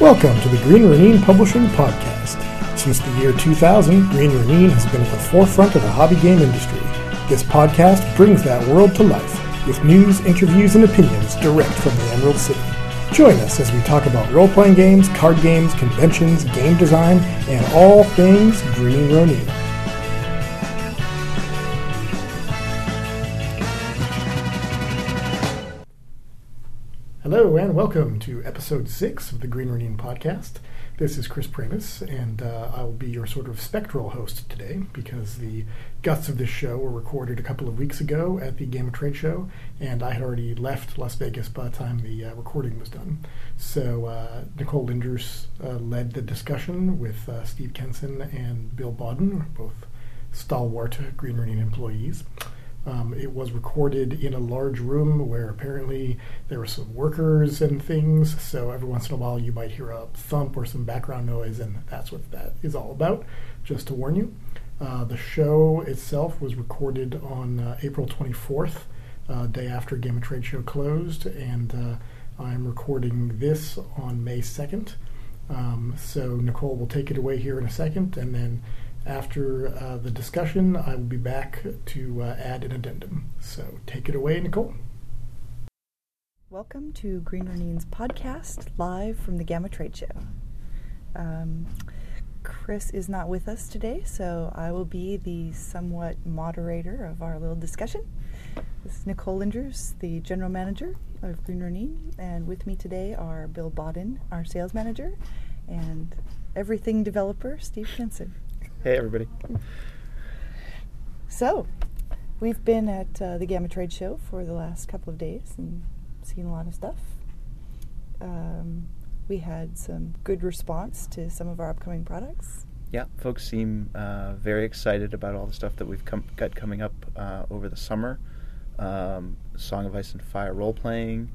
Welcome to the Green Ronin Publishing Podcast. Since the year 2000, Green Ronin has been at the forefront of the hobby game industry. This podcast brings that world to life with news, interviews, and opinions direct from the Emerald City. Join us as we talk about role playing games, card games, conventions, game design, and all things Green Ronin. Hello, and welcome to episode six of the Green Ronin podcast. This is Chris Pramas, and uh, I will be your sort of spectral host today because the guts of this show were recorded a couple of weeks ago at the GAMA Trade Show, and I had already left Las Vegas by the time the uh, recording was done. So uh, Nicole Lindroos uh, led the discussion with uh, Steve Kenson and Bill Bodden, both stalwart Green employees. Um, it was recorded in a large room where apparently there were some workers and things. So every once in a while you might hear a thump or some background noise, and that's what that is all about, just to warn you. Uh, the show itself was recorded on uh, April 24th, uh, day after GAMA Trade Show closed, and uh, I'm recording this on May 2nd. Um, so Nicole will take it away here in a second, and then after uh, the discussion, I will be back to uh, add an addendum. So take it away, Nicole. Welcome to Green Ronin's podcast, live from the GAMA Trade Show. Um, Chris is not with us today, so I will be the somewhat moderator of our little discussion. This is Nicole Lindroos, the general manager of Green Ronin, and with me today are Bill Bodden, our sales manager, and everything developer, Steve Kenson. Hey, everybody. So, we've been at uh, the GAMA Trade Show for the last couple of days and seen a lot of stuff. Um, we had some good response to some of our upcoming products. Yeah, folks seem uh, very excited about all the stuff that we've com- got coming up uh, over the summer. Um, Song of Ice and Fire role playing,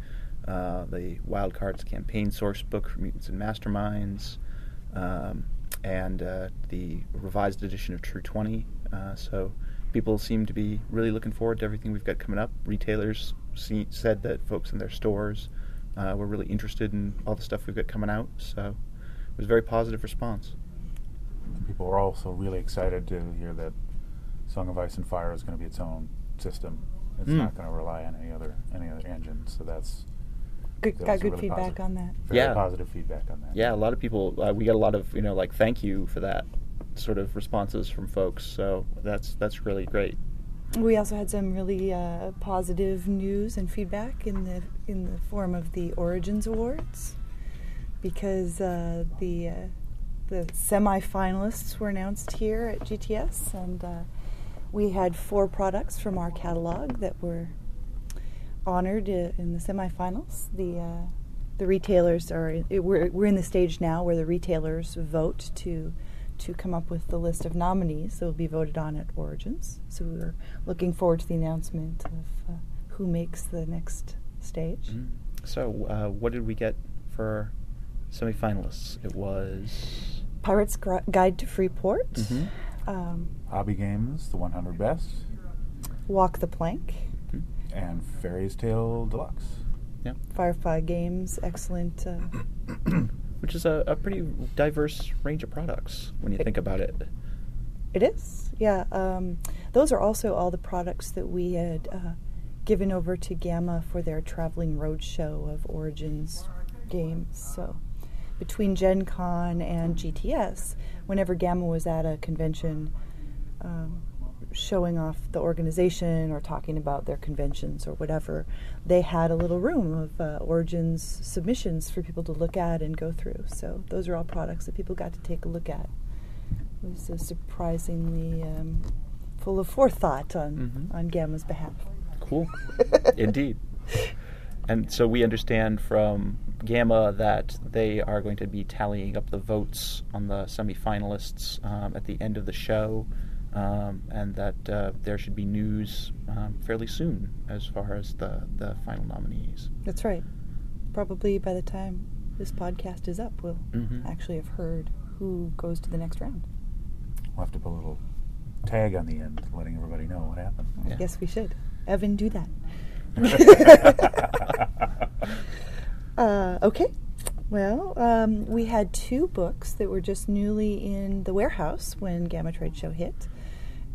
uh, the Wild Cards campaign source book for Mutants and Masterminds, um, and uh, the revised edition of True 20. Uh, so people seem to be really looking forward to everything we've got coming up. Retailers see, said that folks in their stores uh, were really interested in all the stuff we've got coming out. So it was a very positive response. People were also really excited to hear that Song of Ice and Fire is going to be its own system. It's Mm. not going to rely on any other any other engine. So that's Good, got good really feedback positive. on that. Very Yeah. positive feedback on that. Yeah, a lot of people. Uh, we got a lot of you know like thank you for that sort of responses from folks. So that's that's really great. We also had some really uh, positive news and feedback in the in the form of the Origins Awards, because uh, the uh, the semi-finalists were announced here at GTS, and uh, we had four products from our catalog that were honored uh, in the semifinals. The uh, the retailers are it, we're we're in the stage now where the retailers vote to to come up with the list of nominees that will be voted on at Origins. So we're looking forward to the announcement of uh, who makes the next stage. Mhm. So uh, what did we get for semifinalists? It was. Pirates Gu- Guide to Freeport, Mhm. um, Hobby Games, the 100 Best, Walk the Plank. And Fairy's Tale Deluxe. Yeah. Firefly Games, excellent. Uh, Which is a, a pretty diverse range of products when you It- think about it. It is, yeah. Um, those are also all the products that we had uh, given over to GAMA for their traveling roadshow of Origins games. So between Gen Con and GTS, whenever GAMA was at a convention um, showing off the organization or talking about their conventions or whatever, they had a little room of uh, Origins submissions for people to look at and go through. So those are all products that people got to take a look at It was uh, surprisingly um, full of forethought on Mhm. on GAMA's behalf. Cool. Indeed. And so we understand from GAMA that they are going to be tallying up the votes on the semifinalists um, at the end of the show, um, and that uh, there should be news um, fairly soon as far as the, the final nominees. That's right. Probably by the time this podcast is up, we'll Mhm. actually have heard who goes to the next round. We'll have to put a little tag on the end, letting everybody know what happened. I guess we should. Evan, do that. uh, okay. Well, um, we had two books that were just newly in the warehouse when GAMA Trade Show hit.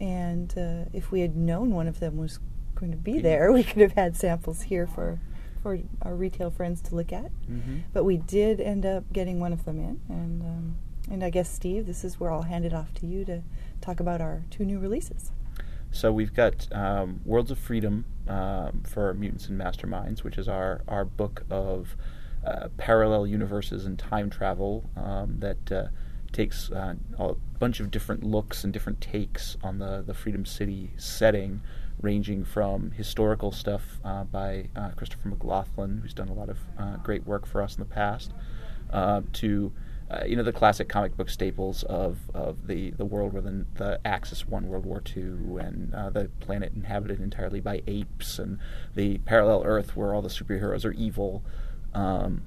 And uh, if we had known one of them was going to be there, we could have had samples here for, for our retail friends to look at. Mm-hmm. But we did end up getting one of them in. And, um, and I guess, Steve, this is where I'll hand it off to you to talk about our two new releases. So we've got um, Worlds of Freedom um, for Mutants and Masterminds, which is our, our book of uh, parallel universes and time travel um, that uh, takes uh, a bunch of different looks and different takes on the, the Freedom City setting, ranging from historical stuff uh, by uh, Christopher McGlothlin, who's done a lot of uh, great work for us in the past, uh, to uh, you know the classic comic book staples of, of the, the world where the, Axis won World War II and the planet inhabited entirely by apes and the parallel Earth where all the superheroes are evil. Um,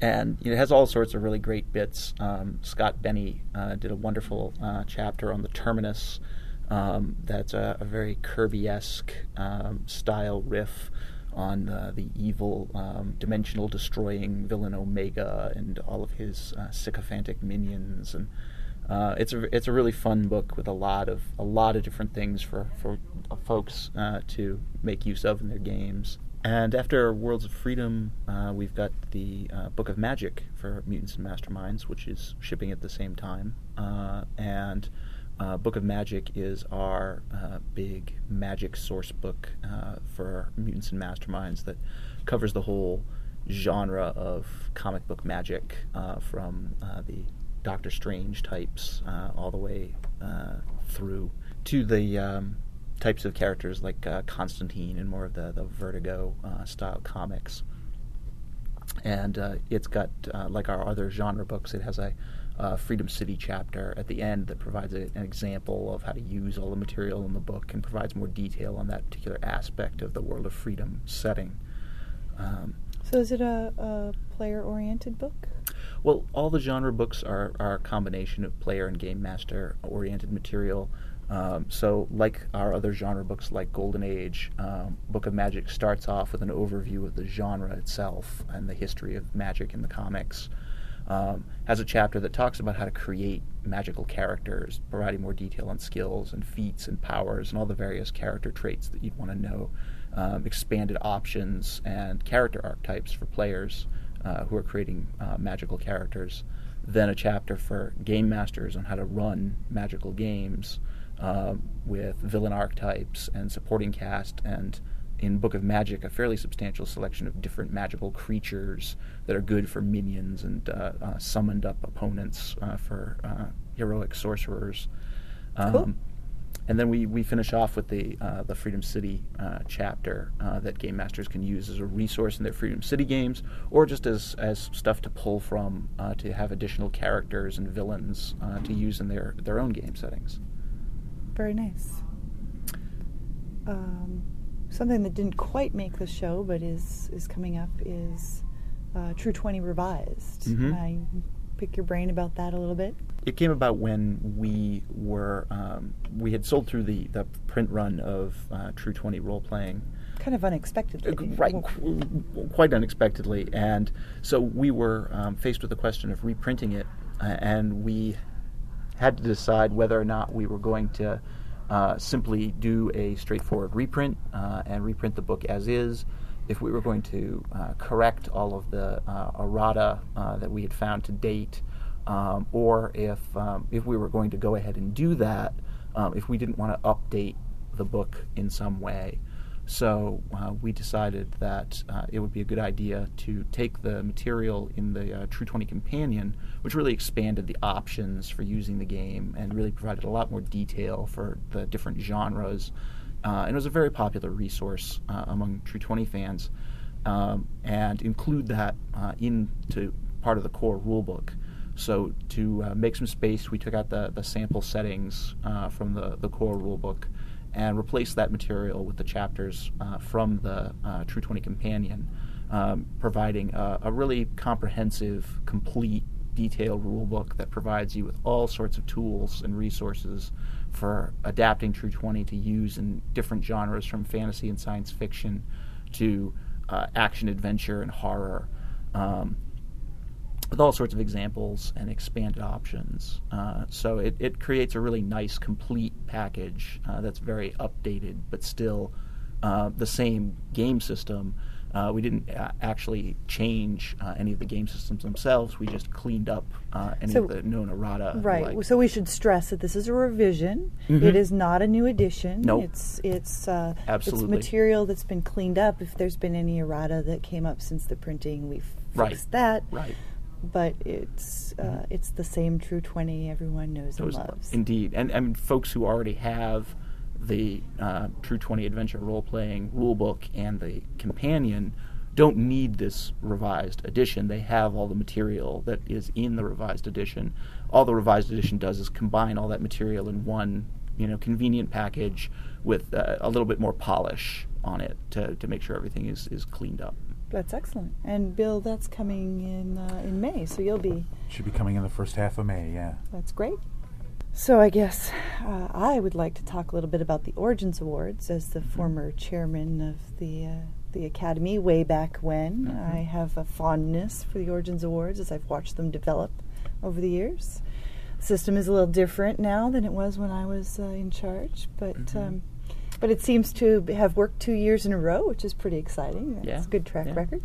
and it has all sorts of really great bits. Um, Scott Bennie uh, did a wonderful uh, chapter on the Terminus. Um, that's a, a very Kirby-esque um, style riff on uh, the evil, um, dimensional destroying villain Omega and all of his uh, sycophantic minions. And uh, it's a it's a really fun book with a lot of a lot of different things for for uh, folks to make use of in their games. And after Worlds of Freedom, uh, we've got the uh, Book of Magic for Mutants and Masterminds, which is shipping at the same time. Uh, and uh, Book of Magic is our uh, big magic source book uh, for Mutants and Masterminds that covers the whole genre of comic book magic from the Doctor Strange types all the way through to the um, types of characters like uh, Constantine and more of the, the Vertigo uh, style comics. And uh, it's got, uh, like our other genre books, it has a uh, Freedom City chapter at the end that provides a, an example of how to use all the material in the book and provides more detail on that particular aspect of the World of Freedom setting. Um, So is it a, a player-oriented book? well, all the genre books are, are a combination of player and game master oriented material. Um, so, like our other genre books, like Golden Age, um, Book of Magic starts off with an overview of the genre itself and the history of magic in the comics. Um, has a chapter that talks about how to create magical characters, providing more detail on skills and feats and powers and all the various character traits that you'd want to know, um, expanded options and character archetypes for players uh, who are creating uh, magical characters. Then a chapter for game masters on how to run magical games um, with villain archetypes and supporting cast and in Book of Magic, a fairly substantial selection of different magical creatures that are good for minions and uh, uh, summoned up opponents uh, for uh, heroic sorcerers. Cool. And then we, we finish off with the uh, the Freedom City uh, chapter uh, that game masters can use as a resource in their Freedom City games, or just as, as stuff to pull from uh, to have additional characters and villains uh, to use in their, their own game settings. Very nice. Um, something that didn't quite make the show, but is is coming up, is uh, True Twenty Revised. Mhm. Can I pick your brain about that a little bit? It came about when we were um, we had sold through the, the print run of uh, True Twenty role playing, Kind of unexpectedly. Uh, right, qu- quite unexpectedly, and so we were um, faced with the question of reprinting it, uh, and we had to decide whether or not we were going to uh, simply do a straightforward reprint uh, and reprint the book as is. If we were going to uh, correct all of the uh, errata uh, that we had found to date, um, or if um, if we were going to go ahead and do that, um, if we didn't want to update the book in some way. So uh, we decided that uh, it would be a good idea to take the material in the uh, True 20 Companion, which really expanded the options for using the game and really provided a lot more detail for the different genres. Uh, and it was a very popular resource uh, among True 20 fans, um, and include that uh, into part of the core rulebook. So to make some space, we took out the, the sample settings from the, the core rulebook and replace that material with the chapters uh, from the uh, True 20 Companion, um, providing a, a really comprehensive, complete detailed rule book that provides you with all sorts of tools and resources for adapting True 20 to use in different genres from fantasy and science fiction to uh, action adventure and horror. Um, with all sorts of examples and expanded options. Uh, so it, it creates a really nice, complete package uh, that's very updated, but still uh, the same game system. Uh, we didn't uh, actually change uh, any of the game systems themselves. We just cleaned up any so, of the known errata. Right. Like. So we should stress that this is a revision. Mhm. It is not a new edition. Nope. It's it's it's Absolutely. material that's been cleaned up. If there's been any errata that came up since the printing, we've Right. fixed that. Right. But it's uh, it's the same True Twenty everyone knows and loves. Indeed, and I mean, folks who already have the uh, True Twenty Adventure role playing rulebook and the companion don't need this revised edition. They have all the material that is in the revised edition. All the revised edition does is combine all that material in one, you know, convenient package with uh, a little bit more polish on it to, to make sure everything is, is cleaned up. That's excellent. And Bill, that's coming in uh, in May, so you'll be. Should be coming in the first half of May, yeah. That's great. So I guess uh, I would like to talk a little bit about the Origins Awards as the former chairman of the uh, the Academy way back when. Mhm. I have a fondness for the Origins Awards as I've watched them develop over the years. The system is a little different now than it was when I was uh, in charge, but. Mhm. Um, but it seems to have worked two years in a row, which is pretty exciting. That's Yeah, a good track yeah. record.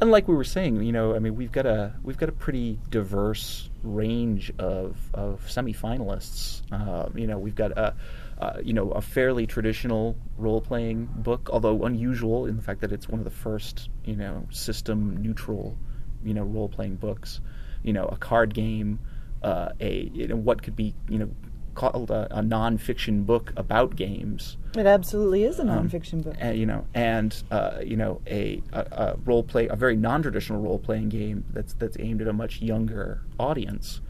And like we were saying, you know, I mean, we've got a we've got a pretty diverse range of of semifinalists. Uh, you know, we've got a uh, you know a fairly traditional role playing book, although unusual in the fact that it's one of the first you know system neutral you know role playing books. You know, a card game, uh, a you know what could be you know called a, a nonfiction book about games. It absolutely is a Um, nonfiction book. uh, you know, and uh, you know, a, a, a role play, a very non-traditional role playing game that's that's aimed at a much younger audience.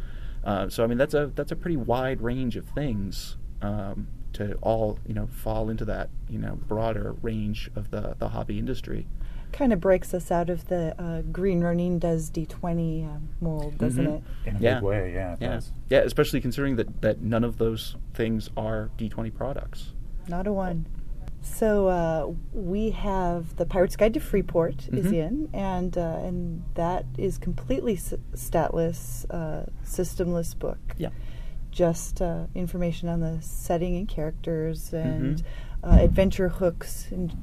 Uh, so I mean, that's a that's a pretty wide range of things um, to all you know fall into that you know broader range of the the hobby industry. Kind of breaks us out of the uh, Green Ronin does D20 uh, mold, doesn't Mhm. it? In a Yeah. big way, yeah. It Yeah, does. yeah, especially considering that that none of those things are D20 products. Not a one. So uh, we have the Pirate's Guide to Freeport is Mhm. in, and uh, and that is completely s- statless, uh, systemless book. Yeah. Just uh, information on the setting and characters and Mhm. uh, adventure hooks and s-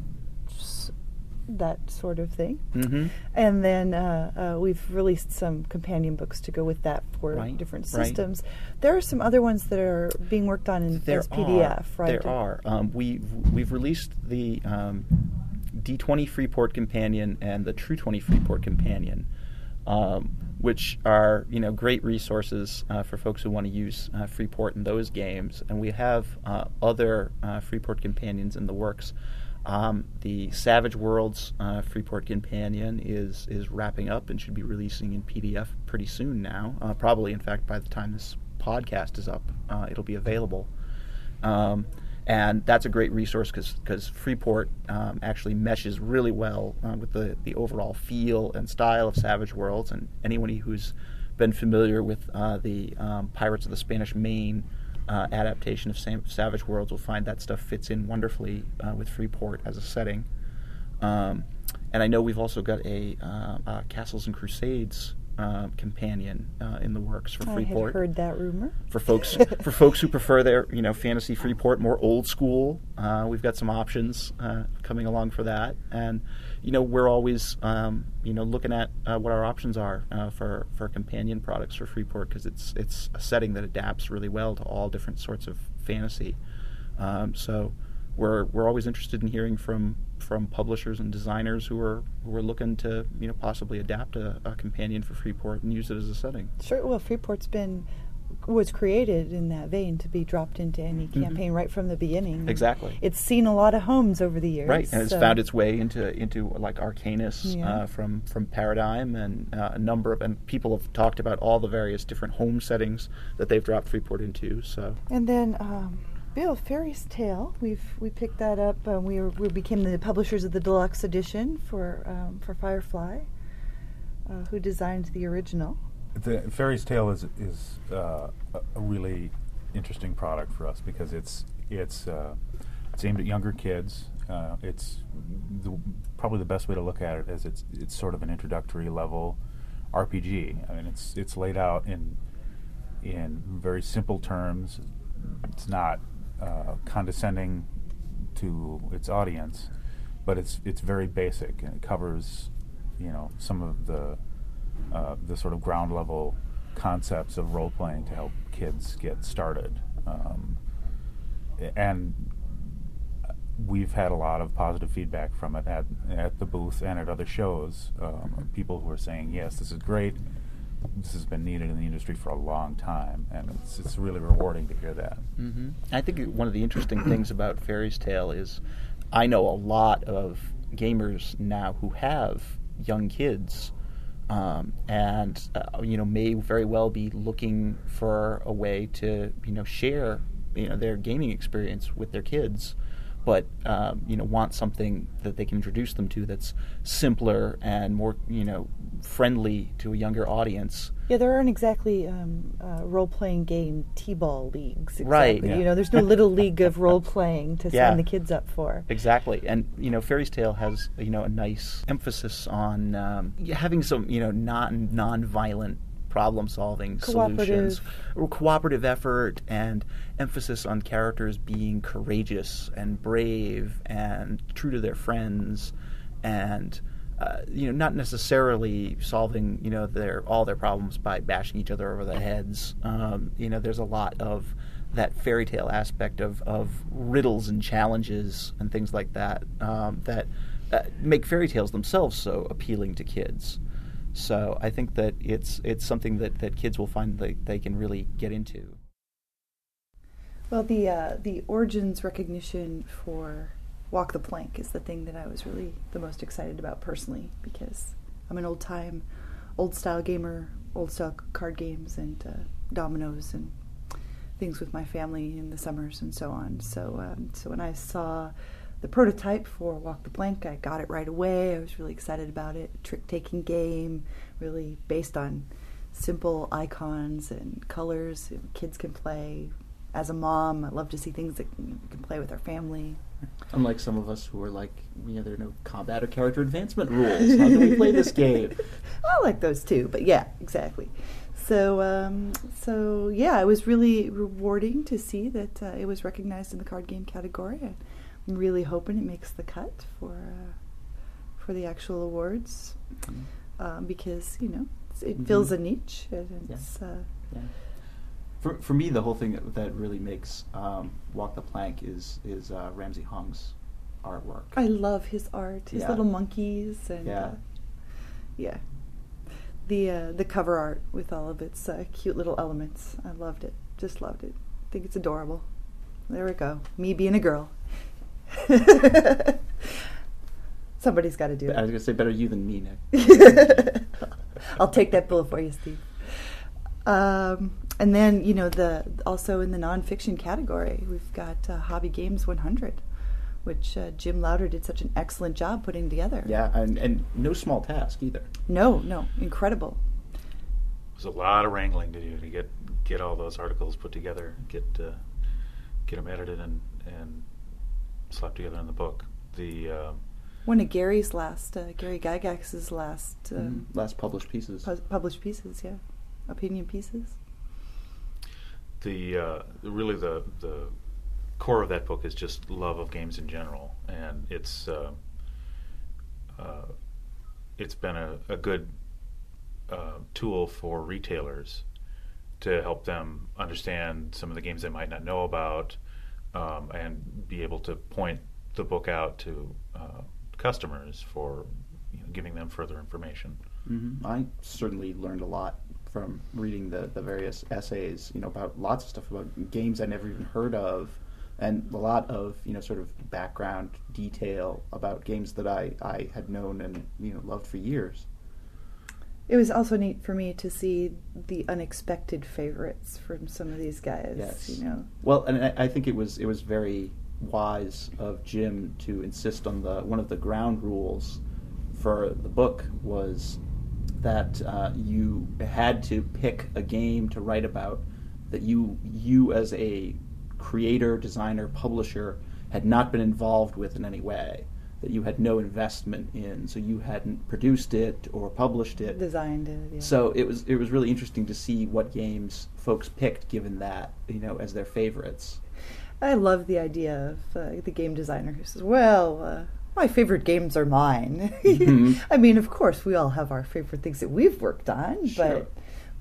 that sort of thing. Mm-hmm. And then uh, uh, we've released some companion books to go with that for Right, different right. systems. There are some other ones that are being worked on in There PDF, are, right? There are. Um, we we've released the um, D20 Freeport Companion and the True 20 Freeport Companion, um, which are you know great resources uh, for folks who want to use uh, Freeport in those games. And we have uh, other uh, Freeport companions in the works. Um, the Savage Worlds uh, Freeport Companion is is wrapping up and should be releasing in PDF pretty soon now. Uh, probably, in fact, by the time this podcast is up, uh, it'll be available. Um, and that's a great resource because Freeport um, actually meshes really well uh, with the, the overall feel and style of Savage Worlds. And anyone who's been familiar with uh, the um, Pirates of the Spanish Main uh, adaptation of Sam- Savage Worlds will find that stuff fits in wonderfully uh, with Freeport as a setting. Um, and I know we've also got a, uh, uh Castles and Crusades uh, companion uh, in the works for I Freeport had heard that rumor. for folks for folks who prefer their you know fantasy Freeport more old school. Uh, we've got some options uh, coming along for that, and you know we're always um, you know looking at uh, what our options are uh, for for companion products for Freeport because it's it's a setting that adapts really well to all different sorts of fantasy. Um, so we're we're always interested in hearing from from publishers and designers who are who are looking to you know possibly adapt a, a companion for Freeport and use it as a setting. Sure. Well, Freeport's been was created in that vein to be dropped into any Mhm. campaign right from the beginning. Exactly. It's seen a lot of homes over the years. Right, and it's so- found its way into into like Arcanis Yeah. uh, from from Paradigm, and uh, a number of and people have talked about all the various different home settings that they've dropped Freeport into. So And then um, Bill Fairy's Tale, we've we picked that up. Uh, we were, we became the publishers of the deluxe edition for um, for Firefly, uh, who designed the original. The Fairy's Tale is is uh, a really interesting product for us because it's it's uh, it's aimed at younger kids. Uh, it's the, probably the best way to look at it is it's it's sort of an introductory level RPG. I mean, it's it's laid out in in very simple terms. It's not uh, condescending to its audience, but it's it's very basic and it covers, you know, some of the uh, the sort of ground level concepts of role playing to help kids get started. Um, and we've had a lot of positive feedback from it at, at the booth and at other shows. Um, people who are saying, yes, this is great. This has been needed in the industry for a long time, and it's, it's really rewarding to hear that. hmm I think one of the interesting things about Fairy's Tale is I know a lot of gamers now who have young kids um, and uh, you know may very well be looking for a way to you know share you know their gaming experience with their kids but um, you know want something that they can introduce them to that's simpler and more you know friendly to a younger audience Yeah, there aren't exactly um, uh, role-playing game t-ball leagues. Exactly. Right, yeah. You know, there's no little league of role-playing to Yeah. sign the kids up for. Exactly, and you know, Fairy's Tale has you know a nice emphasis on um, having some you know non non-violent problem-solving solutions, or cooperative effort, and emphasis on characters being courageous and brave and true to their friends, and uh, you know, not necessarily solving you know their all their problems by bashing each other over the heads. Um, you know, there's a lot of that fairy tale aspect of, of riddles and challenges and things like that um, that uh, make fairy tales themselves so appealing to kids. So I think that it's it's something that, that kids will find that they can really get into. Well, the uh, the origins recognition for Walk the Plank is the thing that I was really the most excited about personally because I'm an old time, old style gamer, old style card games and uh, dominoes and things with my family in the summers and so on. So um, so when I saw the prototype for Walk the Plank, I got it right away. I was really excited about it. Trick taking game, really based on simple icons and colors kids can play. As a mom, I love to see things that you can play with our family. Unlike some of us who are like, you know, there are no combat or character advancement rules. How do we play this game? I like those too, but yeah, exactly. So, um, so yeah, it was really rewarding to see that uh, it was recognized in the card game category. I'm really hoping it makes the cut for uh, for the actual awards um, because you know it fills a niche and it's uh, Yeah. For, for me, the whole thing that, that really makes um, Walk the Plank is is uh, Ramsey Hung's artwork. I love his art, his Yeah. little monkeys, and Yeah. uh, yeah, the uh, the cover art with all of its uh, cute little elements. I loved it, just loved it. I think it's adorable. There we go, me being a girl. Somebody's got to do it. I was gonna say better you than me, Nick. I'll take that bullet for you, Steve. Um, and then you know the also in the nonfiction category, we've got uh, Hobby Games 100, which uh, Jim Lowder did such an excellent job putting together. Yeah, and, and no small task either. No, no, incredible. There's a lot of wrangling to do to get get all those articles put together, get uh, get them edited and and slapped together in the book. The uh, One of Gary's last, uh, Gary Gygax's last um, Mhm. Last published pieces. pus- published pieces, yeah, opinion pieces. The uh, really the the core of that book is just love of games in general, and it's uh, uh, it's been a, a good uh, tool for retailers to help them understand some of the games they might not know about, um, and be able to point the book out to uh, customers for you know, giving them further information. hmm I certainly learned a lot from reading the, the various essays, you know, about lots of stuff about games I never even heard of, and a lot of you know sort of background detail about games that I, I had known and you know loved for years. It was also neat for me to see the unexpected favorites from some of these guys. Yes. You know, Well, and I, I think it was it was very wise of Jim to insist on the one of the ground rules for the book was that uh, you had to pick a game to write about that you you as a creator, designer, publisher had not been involved with in any way, that you had no investment in, so you hadn't produced it or published it. Designed it. Yeah. So it was it was really interesting to see what games folks picked, given that you know as their favorites. I love the idea of uh, the game designer who says, "Well, uh, my favorite games are mine." Mhm. I mean, of course, we all have our favorite things that we've worked on, Sure. but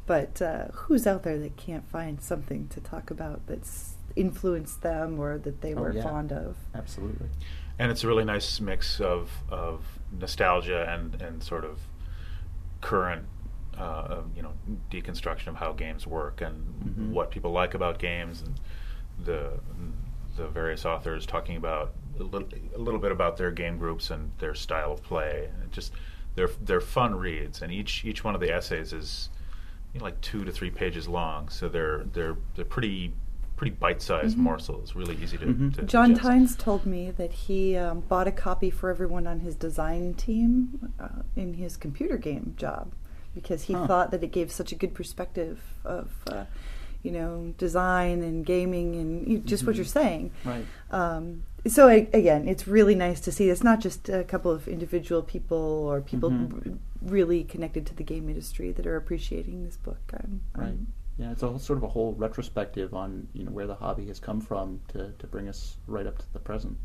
but uh, who's out there that can't find something to talk about that's influenced them or that they Oh, were yeah. fond of? Absolutely. and it's a really nice mix of of nostalgia and and sort of current uh, you know deconstruction of how games work and Mhm. what people like about games and the the various authors talking about a little, a little bit about their game groups and their style of play and just they're they're fun reads and each each one of the essays is you know, like two to three pages long so they're they're they're pretty pretty bite-sized Mhm. morsels really easy to, Mhm. to John digest. Tynes told me that he um, bought a copy for everyone on his design team uh, in his computer game job because he Huh. thought that it gave such a good perspective of, uh, you know, design and gaming and you- just what Mhm. you're saying. Right. Um, so a- again, it's really nice to see. It's not just a couple of individual people or people Mhm. r- really connected to the game industry that are appreciating this book. I'm, Right. I'm Yeah, it's a whole, sort of a whole retrospective on you know where the hobby has come from to, to bring us right up to the present.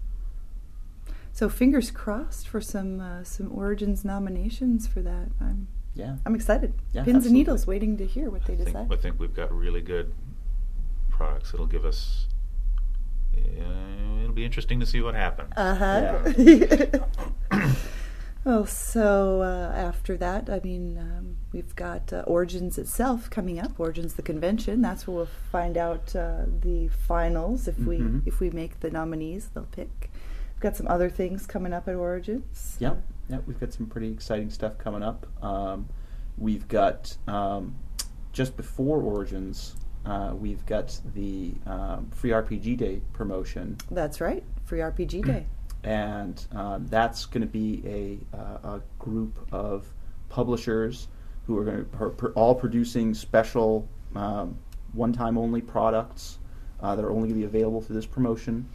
So fingers crossed for some uh, some Origins nominations for that. I'm Yeah. I'm excited. Yeah, Pins absolutely. and needles, waiting to hear what they I think, decide. I think we've got really good products. It'll give us. Uh, it'll be interesting to see what happens. Uh huh. well, so uh, after that, I mean, um, we've got uh, Origins itself coming up. Origins, the convention. That's where we'll find out uh, the finals. If Mhm. we if we make the nominees, they'll pick. We've got some other things coming up at Origins. Yep. Yep. We've got some pretty exciting stuff coming up. Um, we've got um, just before Origins, uh, we've got the um, Free RPG Day promotion, That's right. Free RPG Day. and um, that's going to be a, uh, a group of publishers who are going to all producing special um, one-time only products uh, that are only going to be available through this promotion.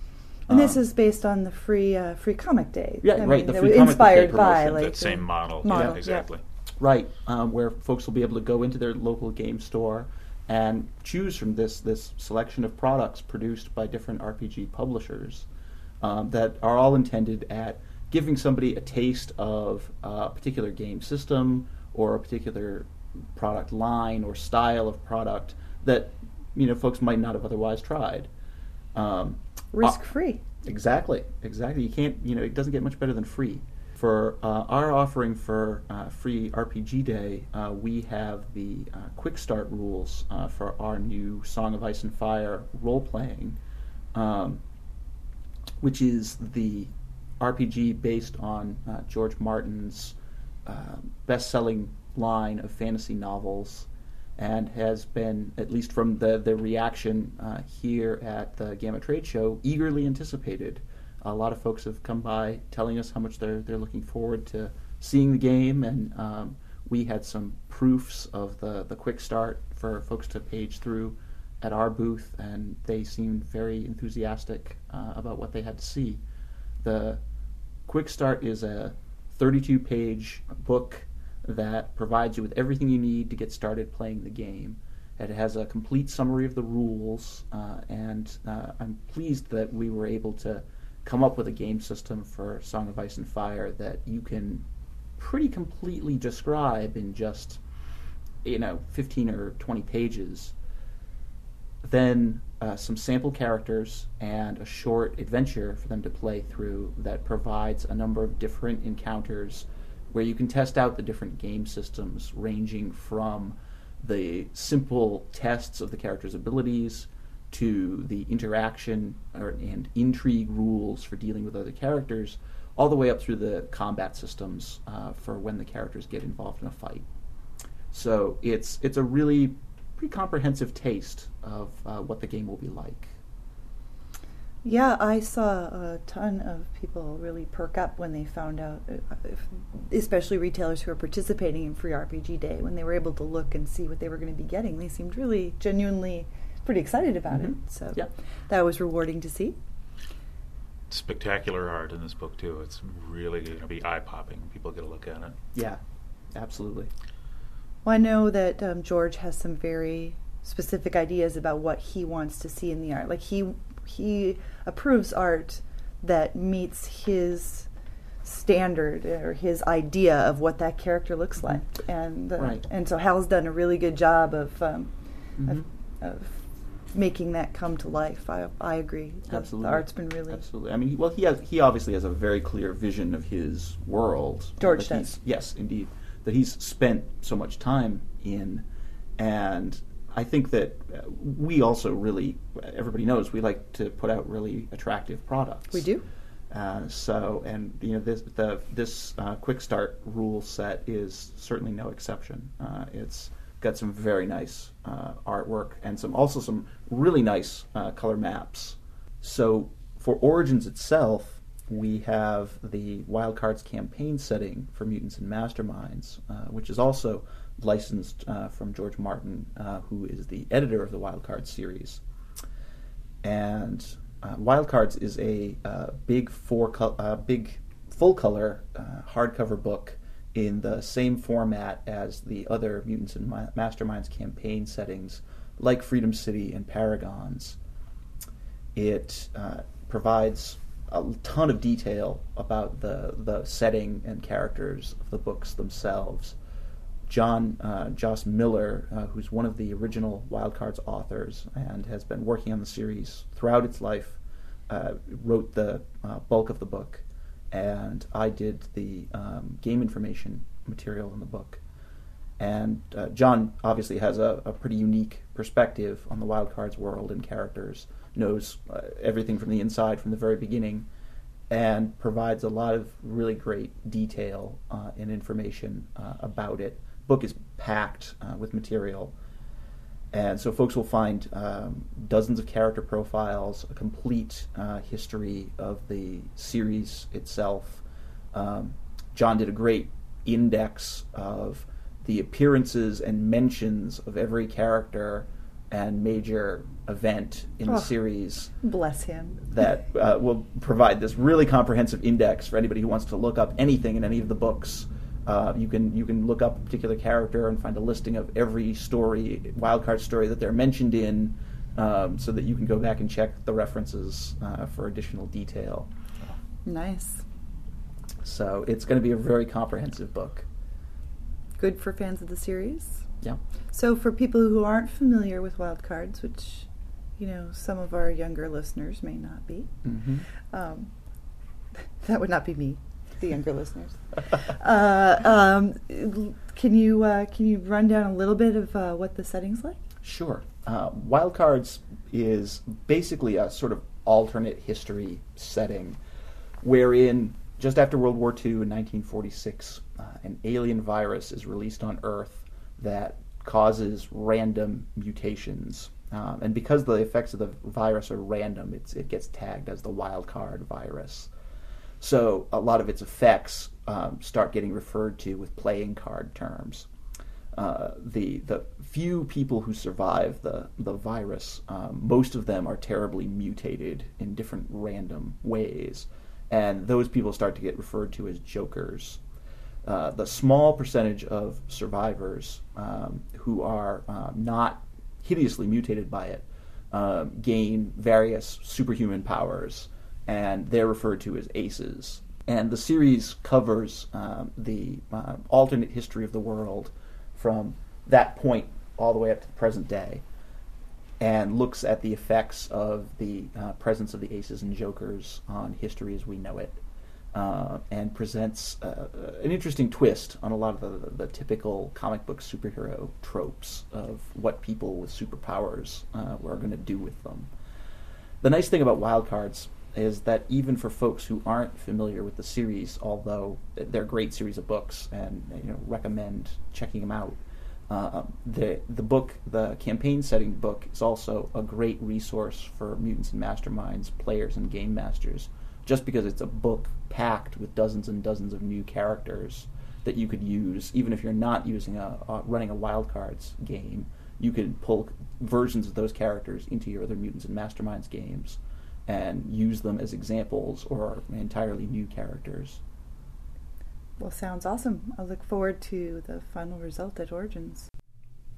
And this Um, is based on the free uh, free comic day. Yeah, I right, mean, the that Free was Comic Book Day inspired by promotion. like that the same model. model, Yeah, yeah. exactly. Right, um, where folks will be able to go into their local game store and choose from this this selection of products produced by different RPG publishers um, that are all intended at giving somebody a taste of a particular game system or a particular product line or style of product that you know folks might not have otherwise tried. Um, risk uh, free. Exactly, exactly. You can't, you know, it doesn't get much better than free. For uh, our offering for uh, free RPG Day, uh, we have the uh, quick start rules uh, for our new Song of Ice and Fire role playing, um, which is the RPG based on uh, George Martin's uh, best selling line of fantasy novels and has been, at least from the, the reaction uh, here at the GAMA Trade Show, eagerly anticipated. A lot of folks have come by telling us how much they're, they're looking forward to seeing the game, and um, we had some proofs of the, the quick start for folks to page through at our booth, and they seemed very enthusiastic uh, about what they had to see. The Quick Start is a 32 page book that provides you with everything you need to get started playing the game. It has a complete summary of the rules, uh, and uh, I'm pleased that we were able to come up with a game system for Song of Ice and Fire that you can pretty completely describe in just you know 15 or 20 pages then uh, some sample characters and a short adventure for them to play through that provides a number of different encounters where you can test out the different game systems ranging from the simple tests of the character's abilities to the interaction or, and intrigue rules for dealing with other characters all the way up through the combat systems uh, for when the characters get involved in a fight so it's it's a really pretty comprehensive taste of uh, what the game will be like. Yeah, I saw a ton of people really perk up when they found out, uh, especially retailers who are participating in Free RPG Day, when they were able to look and see what they were going to be getting. They seemed really genuinely pretty excited about Mhm. it. So Yeah. that was rewarding to see. Spectacular art in this book too. It's really going to be eye popping. People get a look at it. Yeah, absolutely. Well, I know that um, George has some very specific ideas about what he wants to see in the art. Like he he approves art that meets his standard or his idea of what that character looks like, and uh, Right. and so Hal's done a really good job of um, Mhm. of, of making that come to life. I I agree. The- Absolutely. the art's been really Absolutely. I mean, well, he has he obviously has a very clear vision of his world. George does. Yes, indeed. That he's spent so much time in, and I think that uh, we also really everybody knows we like to put out really attractive products. we do. Uh, so, and you know, this the this uh, quick start rule set is certainly no exception. Uh, it's got some very nice uh, artwork and some also some really nice uh, color maps. So, for Origins itself, we have the Wildcards campaign setting for Mutants and Masterminds, uh, which is also licensed uh, from George Martin, uh, who is the editor of the Wildcards series and uh, Wildcards is a uh, big four col- uh, big full color uh, hardcover book in the same format as the other Mutants and Ma- Masterminds campaign settings, like Freedom City and Paragons. It provides a ton of detail about the the setting and characters of the books themselves. John uh, Joss Miller, uh, who's one of the original Wildcards authors and has been working on the series throughout its life, uh, wrote the uh, bulk of the book, and I did the um, game information material in the book. And uh, John obviously has a, a pretty unique perspective on the Wildcards world and characters, knows uh, everything from the inside from the very beginning, and provides a lot of really great detail and information about it. Book is packed uh, with material, and so folks will find um, dozens of character profiles, a complete uh, history of the series itself. Um, John did a great index of the appearances and mentions of every character and major event in the Oh. series Bless him. that uh, will provide this really comprehensive index for anybody who wants to look up anything in any of the books. Uh, you can you can look up a particular character and find a listing of every story, wildcard story that they're mentioned in, um, so that you can go back and check the references uh, for additional detail. Nice. So it's going to be a very comprehensive book. Good for fans of the series. Yeah. So, for people who aren't familiar with wildcards, which you know some of our younger listeners may not be, Mm-hmm. um, that would not be me, the younger listeners. Uh, um, can you uh, can you run down a little bit of uh, what the setting's like? Sure. Uh, Wildcards is basically a sort of alternate history setting wherein just after World War II in 1946, uh, an alien virus is released on Earth that causes random mutations. Um, and because the effects of the virus are random, it gets tagged as the wildcard virus. So a lot of its effects um, start getting referred to with playing card terms. Uh, the the few people who survive the the virus, um, most of them are terribly mutated in different random ways, and those people start to get referred to as jokers. Uh, the small percentage of survivors um, who are um, not hideously mutated by it um, gain various superhuman powers, and they're referred to as aces. And the series covers um, the uh, alternate history of the world from that point all the way up to the present day, and looks at the effects of the uh, presence of the aces and jokers on history as we know it, uh, and presents uh, an interesting twist on a lot of the, the typical comic book superhero tropes of what people with superpowers uh, are going to do with them. The nice thing about wildcards is that even for folks who aren't familiar with the series, although they're a great series of books and you know recommend checking them out, Uh, the the book, the campaign setting book, is also a great resource for mutants and masterminds players and game masters. Just because it's a book packed with dozens and dozens of new characters that you could use, even if you're not using a uh, running a wildcards game, you could pull versions of those characters into your other mutants and masterminds games and use them as examples or entirely new characters. Well, sounds awesome. I look forward to the final result at Origins.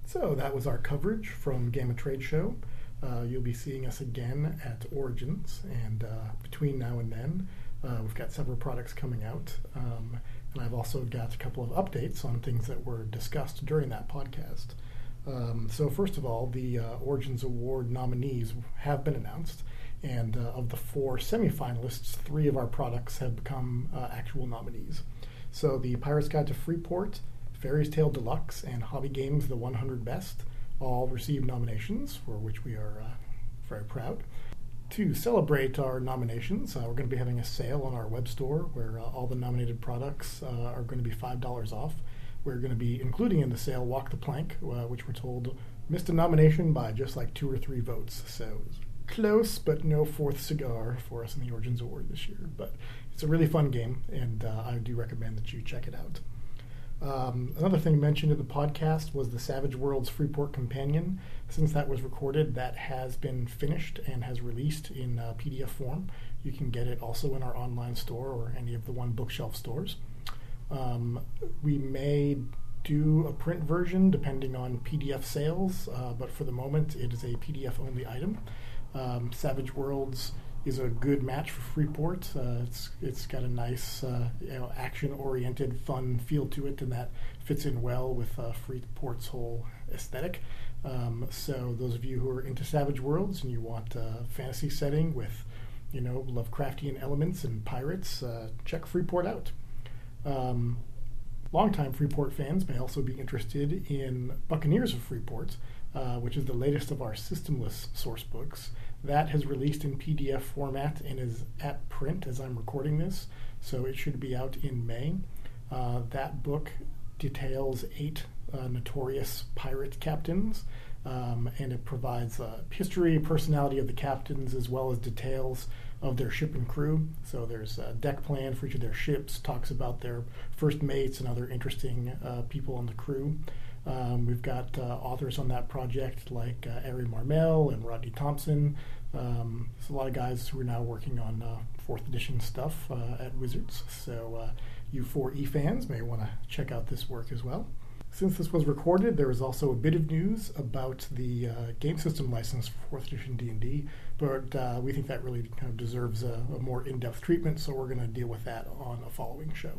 So that was our coverage from GAMA Trade Show. Uh, you'll be seeing us again at Origins, and uh, between now and then, uh, we've got several products coming out. Um, and I've also got a couple of updates on things that were discussed during that podcast. Um, so, first of all, the uh, Origins Award nominees have been announced. And uh, of the four semifinalists, three of our products have become uh, actual nominees. So the Pirate's Guide to Freeport, Faery's Tale Deluxe, and Hobby Games The 100 Best all received nominations, for which we are uh, very proud. To celebrate our nominations, uh, we're going to be having a sale on our web store where uh, all the nominated products uh, are going to be $5 off. We're going to be including in the sale Walk the Plank, which we're told missed a nomination by just like two or three votes. So close, but no fourth cigar for us in the Origins Award this year. But it's a really fun game, and uh, I do recommend that you check it out. Um, another thing mentioned in the podcast was the Savage Worlds Freeport Companion. Since that was recorded, that has been finished and has released in uh, PDF form. You can get it also in our online store or any of the OneBookShelf stores. Um, we may do a print version depending on PDF sales, uh, but for the moment, it is a PDF only item. Um, Savage Worlds is a good match for Freeport. Uh, it's it's got a nice uh, you know, action-oriented, fun feel to it, and that fits in well with uh, Freeport's whole aesthetic. Um, so those of you who are into Savage Worlds and you want a fantasy setting with you know Lovecraftian elements and pirates, uh, check Freeport out. Um, longtime Freeport fans may also be interested in Buccaneers of Freeport uh, which is the latest of our systemless source books. That has released in PDF format and is at print as I'm recording this, so it should be out in May. Uh, that book details eight uh, notorious pirate captains, um, and it provides a history, personality of the captains, as well as details of their ship and crew. So there's a deck plan for each of their ships, talks about their first mates and other interesting uh, people on the crew. Um, we've got uh, authors on that project like uh, Ari Marmel and Rodney Thompson. Um, there's a lot of guys who are now working on uh, fourth edition stuff uh, at Wizards. So uh, you 4E fans may want to check out this work as well. Since this was recorded, there is also a bit of news about the uh, game system license for fourth edition D&D, but we think that really kind of deserves a, a more in-depth treatment, so we're going to deal with that on a following show.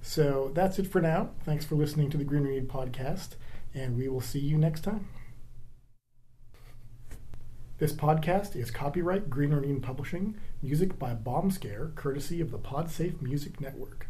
So that's it for now. Thanks for listening to the Green Ronin podcast, and we will see you next time. This podcast is copyright Green Ronin Publishing, music by Bomb Scare, courtesy of the PodSafe Music Network.